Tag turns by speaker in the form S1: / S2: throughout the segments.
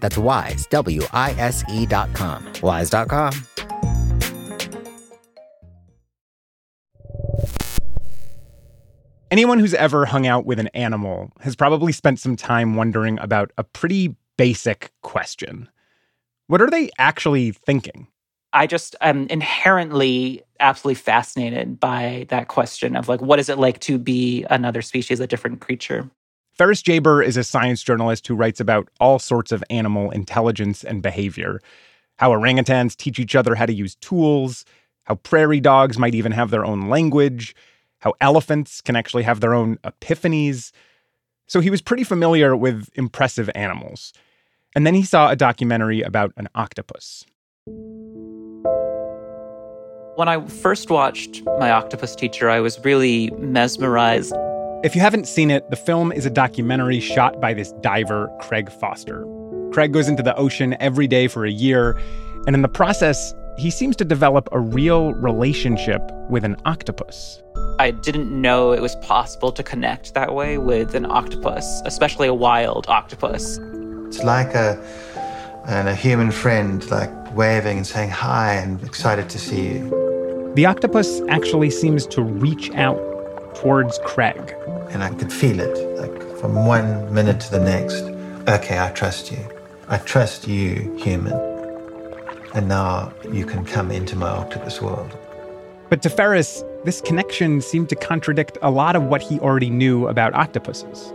S1: That's wise, W I S E.com. Wise.com.
S2: Anyone who's ever hung out with an animal has probably spent some time wondering about a pretty basic question. What are they actually thinking?
S3: I just am inherently absolutely fascinated by that question of like, what is it like to be another species, a different creature?
S2: Ferris Jabr is a science journalist who writes about all sorts of animal intelligence and behavior how orangutans teach each other how to use tools, how prairie dogs might even have their own language, how elephants can actually have their own epiphanies. So he was pretty familiar with impressive animals. And then he saw a documentary about an octopus.
S3: When I first watched My Octopus Teacher, I was really mesmerized.
S2: If you haven't seen it, the film is a documentary shot by this diver, Craig Foster. Craig goes into the ocean every day for a year, and in the process, he seems to develop a real relationship with an octopus.
S3: I didn't know it was possible to connect that way with an octopus, especially a wild octopus.
S4: It's like a, and a human friend, like waving and saying hi and excited to see you.
S2: The octopus actually seems to reach out towards Craig.
S4: And I could feel it, like from one minute to the next. Okay, I trust you. I trust you, human. And now you can come into my octopus world.
S2: But to Ferris, this connection seemed to contradict a lot of what he already knew about octopuses.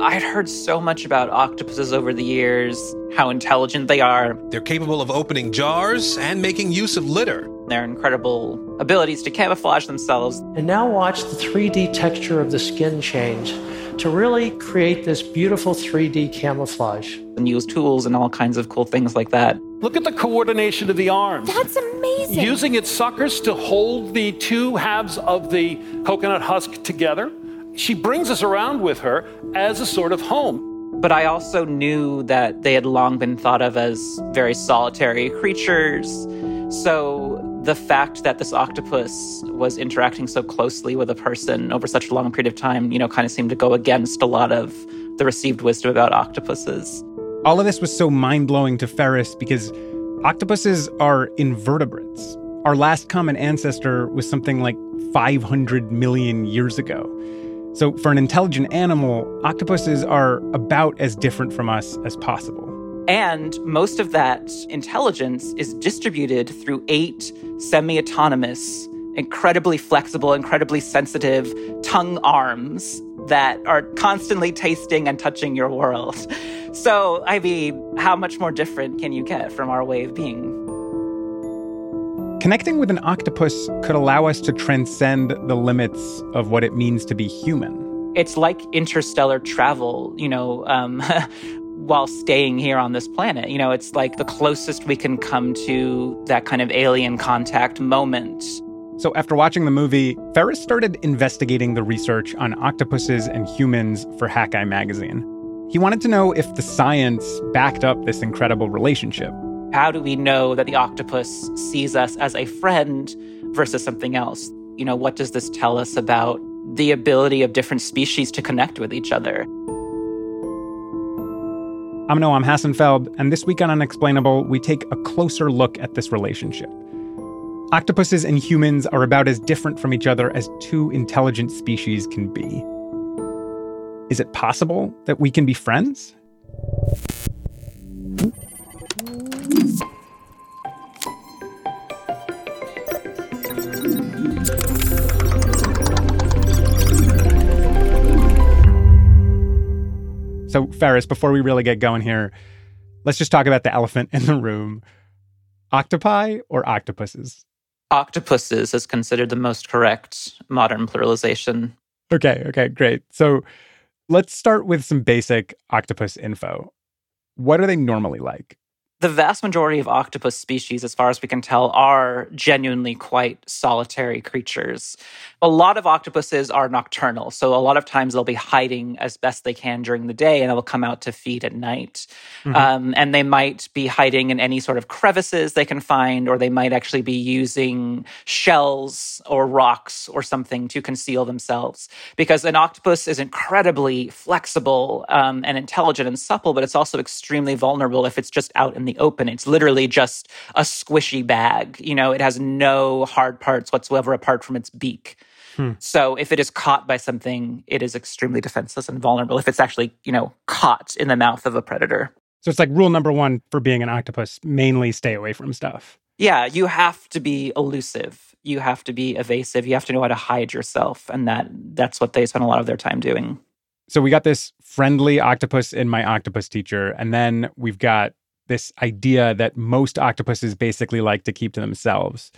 S3: I had heard so much about octopuses over the years, how intelligent they are.
S5: They're capable of opening jars and making use of litter.
S3: Their incredible abilities to camouflage themselves.
S6: And now watch the 3D texture of the skin change to really create this beautiful 3D camouflage.
S3: And use tools and all kinds of cool things like that.
S7: Look at the coordination of the arms.
S8: That's amazing.
S7: Using its suckers to hold the two halves of the coconut husk together. She brings us around with her as a sort of home.
S3: But I also knew that they had long been thought of as very solitary creatures. So the fact that this octopus was interacting so closely with a person over such a long period of time, you know, kind of seemed to go against a lot of the received wisdom about octopuses.
S2: All of this was so mind blowing to Ferris because octopuses are invertebrates. Our last common ancestor was something like 500 million years ago. So, for an intelligent animal, octopuses are about as different from us as possible.
S3: And most of that intelligence is distributed through eight semi autonomous, incredibly flexible, incredibly sensitive tongue arms that are constantly tasting and touching your world. So, I mean, how much more different can you get from our way of being?
S2: Connecting with an octopus could allow us to transcend the limits of what it means to be human.
S3: It's like interstellar travel, you know, um, while staying here on this planet. You know, it's like the closest we can come to that kind of alien contact moment.
S2: So, after watching the movie, Ferris started investigating the research on octopuses and humans for Hakai magazine. He wanted to know if the science backed up this incredible relationship.
S3: How do we know that the octopus sees us as a friend versus something else? You know, what does this tell us about the ability of different species to connect with each other?
S2: I'm Noam Hassenfeld, and this week on Unexplainable, we take a closer look at this relationship. Octopuses and humans are about as different from each other as two intelligent species can be. Is it possible that we can be friends? So, Ferris, before we really get going here, let's just talk about the elephant in the room. Octopi or octopuses?
S3: Octopuses is considered the most correct modern pluralization.
S2: Okay, okay, great. So Let's start with some basic octopus info. What are they normally like?
S3: The vast majority of octopus species, as far as we can tell, are genuinely quite solitary creatures. A lot of octopuses are nocturnal, so a lot of times they'll be hiding as best they can during the day and they'll come out to feed at night. Mm-hmm. Um, and they might be hiding in any sort of crevices they can find, or they might actually be using shells or rocks or something to conceal themselves. Because an octopus is incredibly flexible um, and intelligent and supple, but it's also extremely vulnerable if it's just out in the open. It's literally just a squishy bag. You know, it has no hard parts whatsoever apart from its beak. Hmm. So if it is caught by something, it is extremely defenseless and vulnerable if it's actually, you know, caught in the mouth of a predator.
S2: So it's like rule number one for being an octopus mainly stay away from stuff.
S3: Yeah, you have to be elusive. You have to be evasive. You have to know how to hide yourself. And that that's what they spend a lot of their time doing.
S2: So we got this friendly octopus in my octopus teacher. And then we've got this idea that most octopuses basically like to keep to themselves.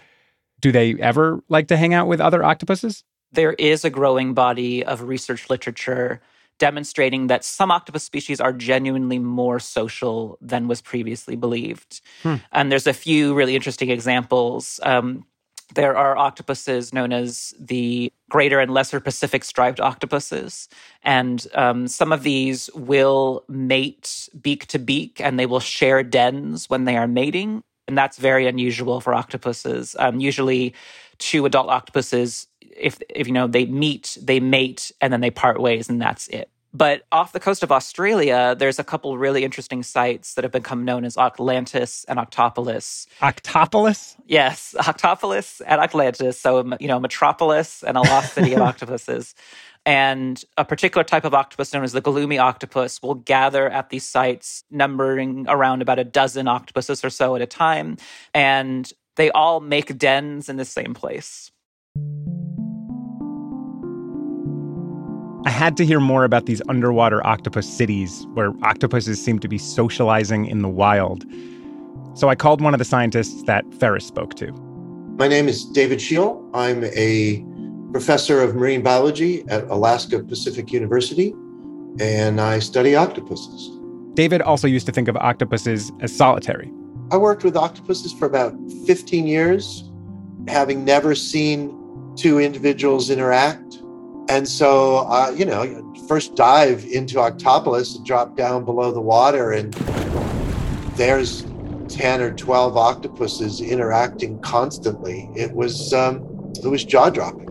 S2: Do they ever like to hang out with other octopuses?
S3: There is a growing body of research literature demonstrating that some octopus species are genuinely more social than was previously believed. Hmm. And there's a few really interesting examples. Um, there are octopuses known as the greater and lesser Pacific striped octopuses. And um, some of these will mate beak to beak and they will share dens when they are mating and that's very unusual for octopuses. Um, usually, two adult octopuses, if if you know they meet, they mate, and then they part ways, and that's it. But off the coast of Australia, there's a couple really interesting sites that have become known as Octlantis and Octopolis.
S2: Octopolis?
S3: Yes, Octopolis and Octlantis. So, you know, Metropolis and a lost city of octopuses. And a particular type of octopus known as the gloomy octopus will gather at these sites, numbering around about a dozen octopuses or so at a time. And they all make dens in the same place.
S2: I had to hear more about these underwater octopus cities where octopuses seem to be socializing in the wild. So I called one of the scientists that Ferris spoke to.
S8: My name is David Scheel. I'm a professor of marine biology at Alaska Pacific University, and I study octopuses.
S2: David also used to think of octopuses as solitary.
S8: I worked with octopuses for about 15 years, having never seen two individuals interact. And so, uh, you know, first dive into Octopolis and drop down below the water, and there's 10 or 12 octopuses interacting constantly. It was, um, it was jaw dropping.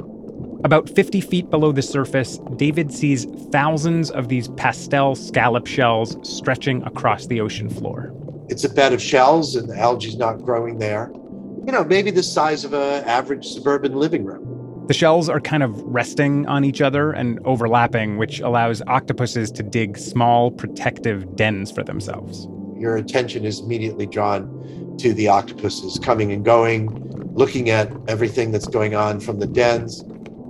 S2: About 50 feet below the surface, David sees thousands of these pastel scallop shells stretching across the ocean floor.
S8: It's a bed of shells, and the algae's not growing there. You know, maybe the size of an average suburban living room.
S2: The shells are kind of resting on each other and overlapping, which allows octopuses to dig small protective dens for themselves.
S8: Your attention is immediately drawn to the octopuses coming and going, looking at everything that's going on from the dens.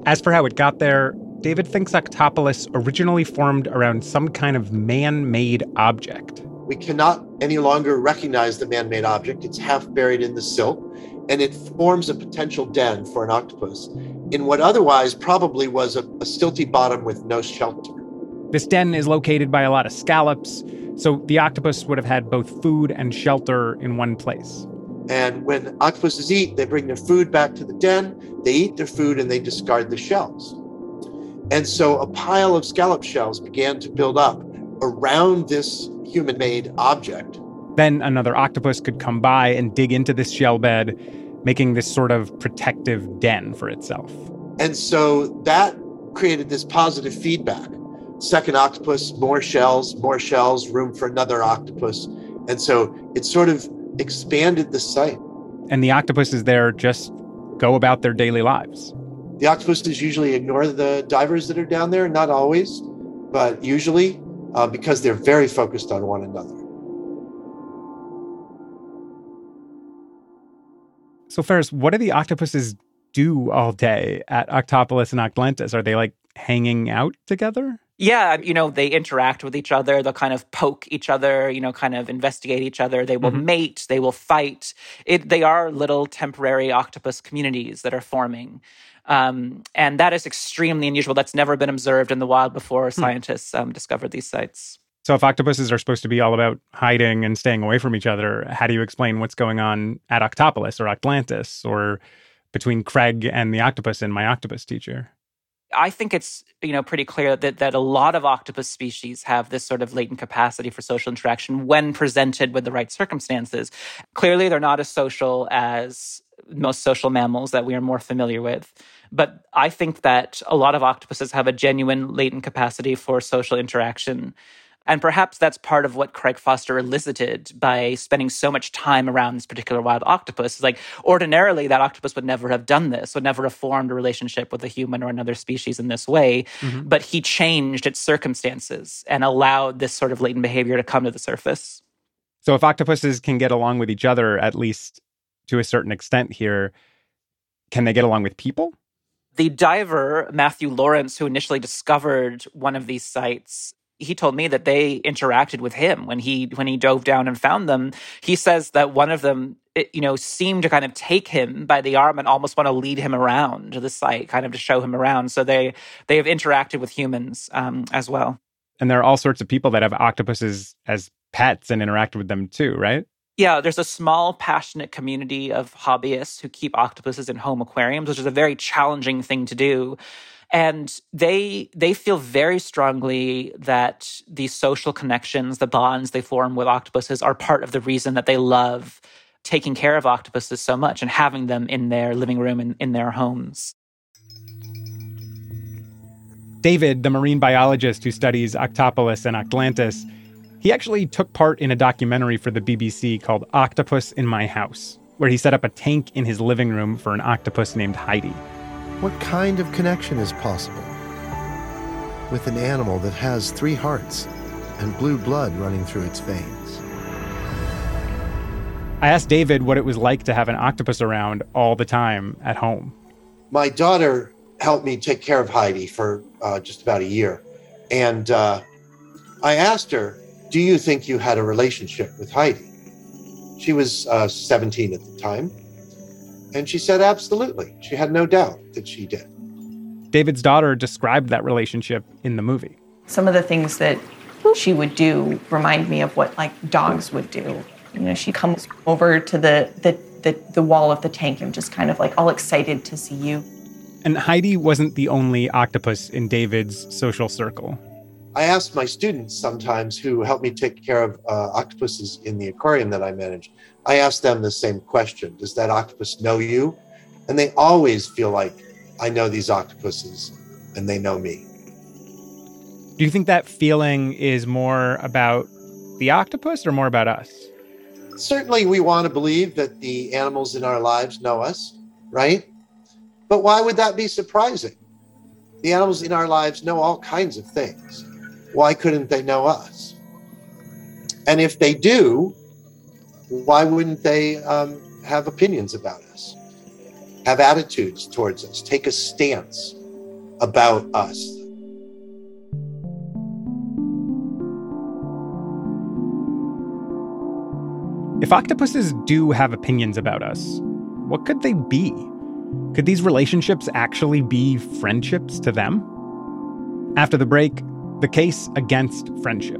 S2: As for how it got there, David thinks Octopolis originally formed around some kind of man made object.
S8: We cannot any longer recognize the man made object. It's half buried in the silt, and it forms a potential den for an octopus in what otherwise probably was a, a silty bottom with no shelter.
S2: This den is located by a lot of scallops, so the octopus would have had both food and shelter in one place.
S8: And when octopuses eat, they bring their food back to the den, they eat their food, and they discard the shells. And so a pile of scallop shells began to build up around this human made object.
S2: Then another octopus could come by and dig into this shell bed, making this sort of protective den for itself.
S8: And so that created this positive feedback. Second octopus, more shells, more shells, room for another octopus. And so it sort of expanded the site.
S2: And the octopuses there just go about their daily lives.
S8: The octopuses usually ignore the divers that are down there, not always, but usually uh, because they're very focused on one another.
S2: So, Ferris, what do the octopuses do all day at Octopolis and Octlantis? Are they like hanging out together?
S3: Yeah, you know, they interact with each other. They'll kind of poke each other, you know, kind of investigate each other. They will mm-hmm. mate. They will fight. It, they are little temporary octopus communities that are forming. Um, and that is extremely unusual. That's never been observed in the wild before hmm. scientists um, discovered these sites.
S2: So, if octopuses are supposed to be all about hiding and staying away from each other, how do you explain what's going on at Octopolis or Atlantis or between Craig and the octopus in My Octopus Teacher?
S3: I think it's you know pretty clear that that a lot of octopus species have this sort of latent capacity for social interaction when presented with the right circumstances. Clearly, they're not as social as most social mammals that we are more familiar with. But I think that a lot of octopuses have a genuine latent capacity for social interaction. And perhaps that's part of what Craig Foster elicited by spending so much time around this particular wild octopus. Like, ordinarily, that octopus would never have done this, would never have formed a relationship with a human or another species in this way. Mm-hmm. But he changed its circumstances and allowed this sort of latent behavior to come to the surface.
S2: So, if octopuses can get along with each other, at least to a certain extent here, can they get along with people?
S3: The diver, Matthew Lawrence, who initially discovered one of these sites, he told me that they interacted with him when he when he dove down and found them. He says that one of them it, you know seemed to kind of take him by the arm and almost want to lead him around to the site kind of to show him around. So they they have interacted with humans um, as well.
S2: And there are all sorts of people that have octopuses as pets and interact with them too right?
S3: Yeah, there's a small, passionate community of hobbyists who keep octopuses in home aquariums, which is a very challenging thing to do and they they feel very strongly that these social connections the bonds they form with octopuses are part of the reason that they love taking care of octopuses so much and having them in their living room and in their homes.
S2: David the marine biologist who studies octopolis and atlantis he actually took part in a documentary for the bbc called octopus in my house where he set up a tank in his living room for an octopus named heidi
S9: what kind of connection is possible with an animal that has three hearts and blue blood running through its veins?
S2: I asked David what it was like to have an octopus around all the time at home.
S8: My daughter helped me take care of Heidi for uh, just about a year. And uh, I asked her, Do you think you had a relationship with Heidi? She was uh, 17 at the time. And she said, absolutely. She had no doubt that she did.
S2: David's daughter described that relationship in the movie.
S10: Some of the things that she would do remind me of what like dogs would do. You know, she comes over to the the the, the wall of the tank and just kind of like all excited to see you.
S2: And Heidi wasn't the only octopus in David's social circle.
S8: I asked my students sometimes who help me take care of uh, octopuses in the aquarium that I manage. I ask them the same question Does that octopus know you? And they always feel like I know these octopuses and they know me.
S2: Do you think that feeling is more about the octopus or more about us?
S8: Certainly, we want to believe that the animals in our lives know us, right? But why would that be surprising? The animals in our lives know all kinds of things. Why couldn't they know us? And if they do, why wouldn't they um, have opinions about us, have attitudes towards us, take a stance about us?
S2: If octopuses do have opinions about us, what could they be? Could these relationships actually be friendships to them? After the break, the case against friendship.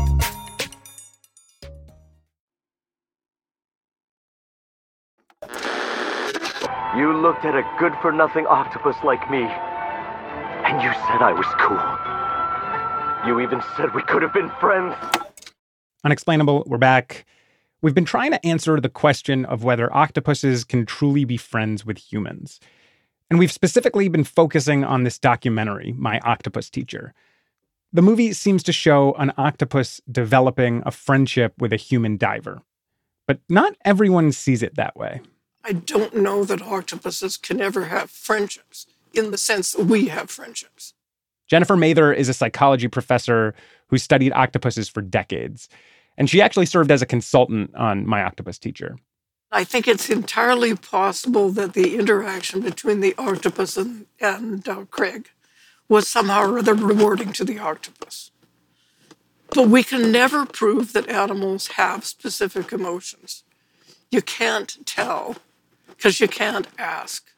S11: You looked at a good for nothing octopus like me, and you said I was cool. You even said we could have been friends.
S2: Unexplainable, we're back. We've been trying to answer the question of whether octopuses can truly be friends with humans. And we've specifically been focusing on this documentary, My Octopus Teacher. The movie seems to show an octopus developing a friendship with a human diver. But not everyone sees it that way.
S12: I don't know that octopuses can ever have friendships in the sense that we have friendships.
S2: Jennifer Mather is a psychology professor who studied octopuses for decades. And she actually served as a consultant on My Octopus Teacher.
S12: I think it's entirely possible that the interaction between the octopus and, and uh, Craig was somehow or other rewarding to the octopus. But we can never prove that animals have specific emotions. You can't tell because you can't ask.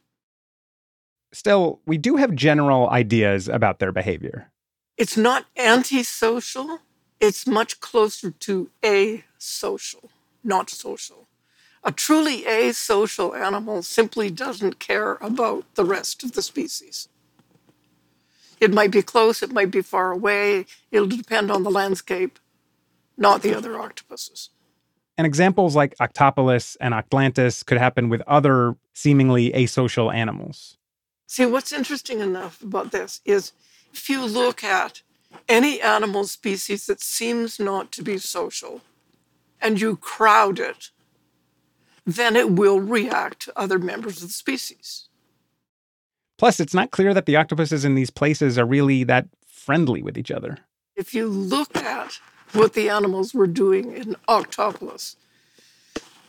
S2: Still, we do have general ideas about their behavior.
S12: It's not antisocial, it's much closer to asocial, not social. A truly asocial animal simply doesn't care about the rest of the species. It might be close, it might be far away, it'll depend on the landscape, not the other octopuses.
S2: And examples like Octopolis and Octlantis could happen with other seemingly asocial animals.
S12: See, what's interesting enough about this is if you look at any animal species that seems not to be social and you crowd it, then it will react to other members of the species.
S2: Plus, it's not clear that the octopuses in these places are really that friendly with each other.
S12: If you look at what the animals were doing in Octopolis,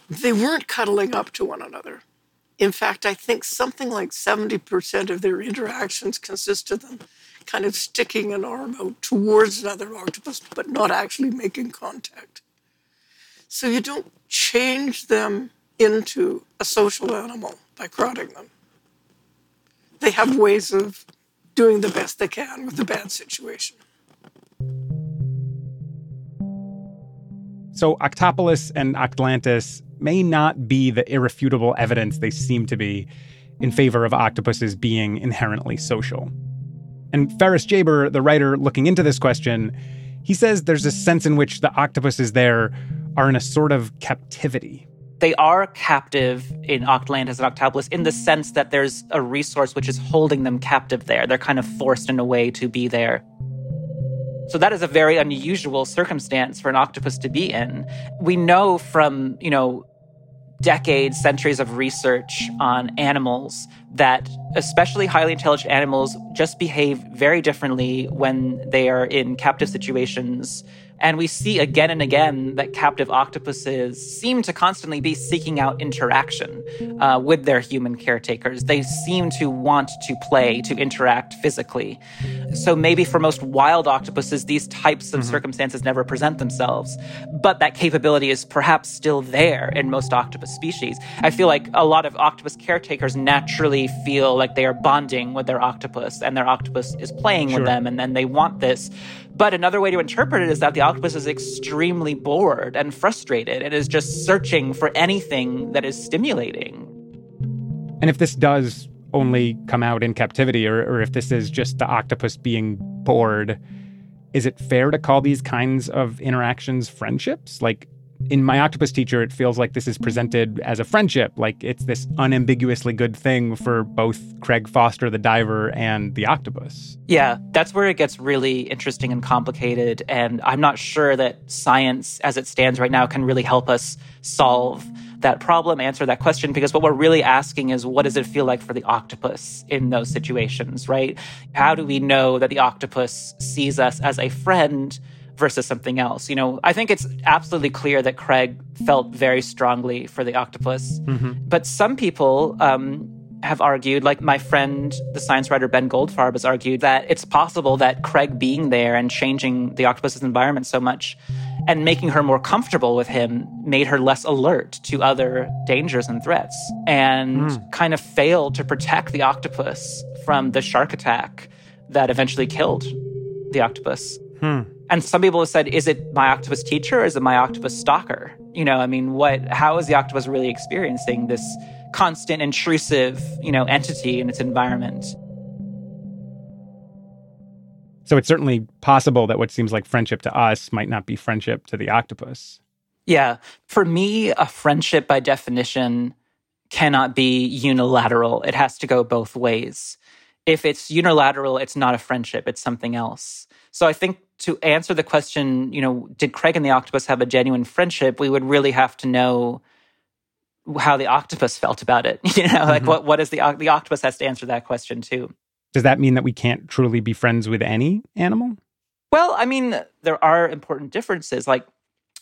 S12: they weren't cuddling up to one another. In fact, I think something like 70% of their interactions consist of them kind of sticking an arm out towards another octopus, but not actually making contact. So you don't change them into a social animal by crowding them. They have ways of doing the best they can with a bad situation.
S2: So Octopolis and Octlantis may not be the irrefutable evidence they seem to be in favor of octopuses being inherently social. And Ferris Jabr, the writer looking into this question, he says there's a sense in which the octopuses there are in a sort of captivity.
S3: They are captive in Octlantis and Octopolis in the sense that there's a resource which is holding them captive there. They're kind of forced in a way to be there. So that is a very unusual circumstance for an octopus to be in. We know from, you know, decades, centuries of research on animals that especially highly intelligent animals just behave very differently when they are in captive situations and we see again and again that captive octopuses seem to constantly be seeking out interaction uh, with their human caretakers. They seem to want to play, to interact physically. So maybe for most wild octopuses, these types of mm-hmm. circumstances never present themselves. But that capability is perhaps still there in most octopus species. I feel like a lot of octopus caretakers naturally feel like they are bonding with their octopus and their octopus is playing sure. with them and then they want this. But another way to interpret it is that the octopus is extremely bored and frustrated and is just searching for anything that is stimulating.
S2: And if this does only come out in captivity, or, or if this is just the octopus being bored, is it fair to call these kinds of interactions friendships? Like, in my octopus teacher, it feels like this is presented as a friendship, like it's this unambiguously good thing for both Craig Foster, the diver, and the octopus.
S3: Yeah, that's where it gets really interesting and complicated. And I'm not sure that science, as it stands right now, can really help us solve that problem, answer that question, because what we're really asking is what does it feel like for the octopus in those situations, right? How do we know that the octopus sees us as a friend? Versus something else. You know, I think it's absolutely clear that Craig felt very strongly for the octopus.
S2: Mm-hmm.
S3: But some people um, have argued, like my friend, the science writer Ben Goldfarb, has argued that it's possible that Craig being there and changing the octopus's environment so much and making her more comfortable with him made her less alert to other dangers and threats and
S2: Mm.
S3: kind of failed to protect the octopus from the shark attack that eventually killed the octopus.
S2: Hmm.
S3: And some people have said, is it my octopus teacher or is it my octopus stalker? You know, I mean, what, how is the octopus really experiencing this constant intrusive, you know, entity in its environment?
S2: So it's certainly possible that what seems like friendship to us might not be friendship to the octopus.
S3: Yeah. For me, a friendship by definition cannot be unilateral. It has to go both ways. If it's unilateral, it's not a friendship, it's something else. So I think to answer the question, you know, did Craig and the octopus have a genuine friendship? We would really have to know how the octopus felt about it. You know, like
S2: Mhm.
S3: what what is the the octopus has to answer that question too.
S2: Does that mean that we can't truly be friends with any animal?
S3: Well, I mean, there are important differences. Like,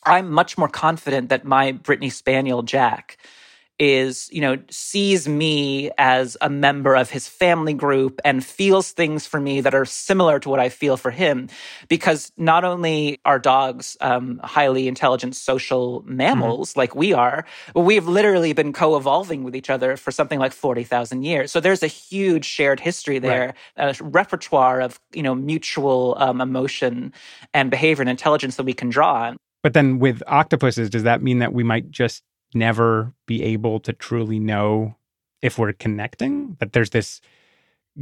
S3: I'm much more confident that my Brittany Spaniel Jack is, you know, sees me as a member of his family group and feels things for me that are similar to what I feel for him. Because not only are dogs um, highly intelligent social mammals like we are, but we've literally been co evolving with each other for something like 40,000 years. So there's a huge shared history there, a repertoire of, you know, mutual um, emotion and behavior and intelligence that we can draw on.
S2: But then with octopuses, does that mean that we might just never be able to truly know if we're connecting? That there's this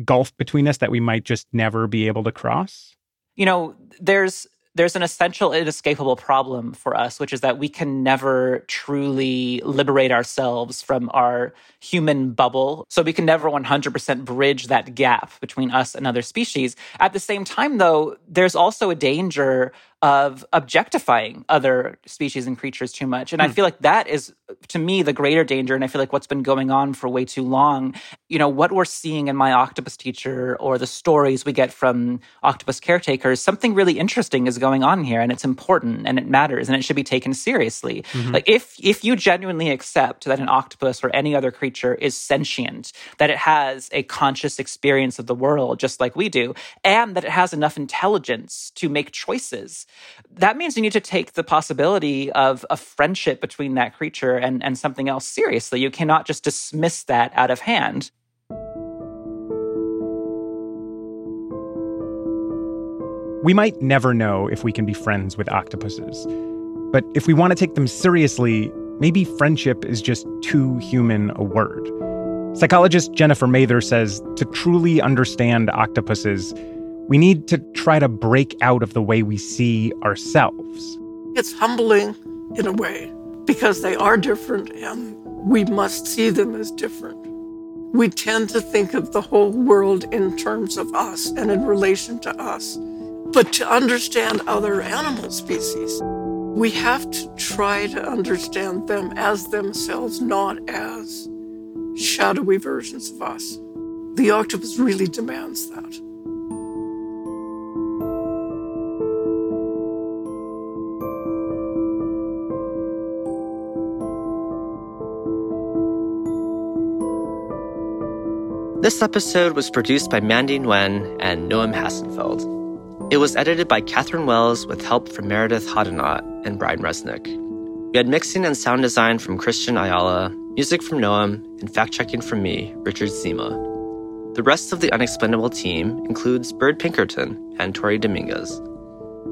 S2: gulf between us that we might just never be able to cross?
S3: you know there's there's an essential inescapable problem for us which is that we can never truly liberate ourselves from our human bubble so we can never 100% bridge that gap between us and other species at the same time though there's also a danger of objectifying other species and creatures too much and i
S2: Hmm.
S3: feel like that is to me the greater danger and i feel like what's been going on for way too long you know what we're seeing in my octopus teacher or the stories we get from octopus caretakers something really interesting is going on here and it's important and it matters and it should be taken seriously
S13: Mhm.
S3: like if if you genuinely accept that an octopus or any other creature is sentient that it has a conscious experience of the world just like we do and that it has enough intelligence to make choices that means you need to take the possibility of a friendship between that creature and, and something else seriously. You cannot just dismiss that out of hand.
S2: We might never know if we can be friends with octopuses. But if we want to take them seriously, maybe friendship is just too human a word. Psychologist Jennifer Mather says to truly understand octopuses, we need to try to break out of the way we see ourselves.
S12: It's humbling in a way because they are different and we must see them as different. We tend to think of the whole world in terms of us and in relation to us. But to understand other animal species, we have to try to understand them as themselves, not as shadowy versions of us. The octopus really demands that.
S13: This episode was produced by Mandy Nguyen and Noam Hassenfeld. It was edited by Catherine Wells with help from Meredith Hodnot and Brian Resnick. We had mixing and sound design from Christian Ayala, music from Noam, and fact checking from me, Richard Zima. The rest of the Unexplainable team includes Bird Pinkerton and Tori Dominguez.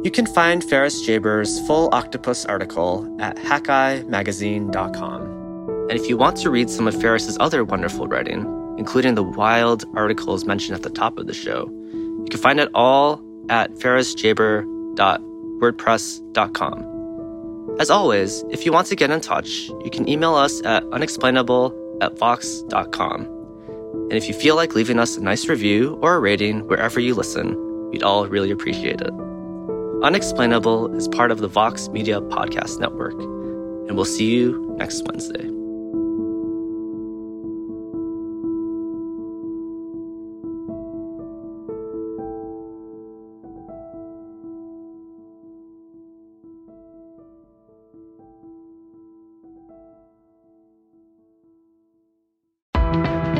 S13: You can find Ferris Jabr's full octopus article at hakaimagazine.com. And if you want to read some of Ferris's other wonderful writing, including the wild articles mentioned at the top of the show, you can find it all at ferrisjaber.wordpress.com. As always, if you want to get in touch, you can email us at unexplainable at vox.com. And if you feel like leaving us a nice review or a rating wherever you listen, we'd all really appreciate it. Unexplainable is part of the Vox Media Podcast Network, and we'll see you next Wednesday.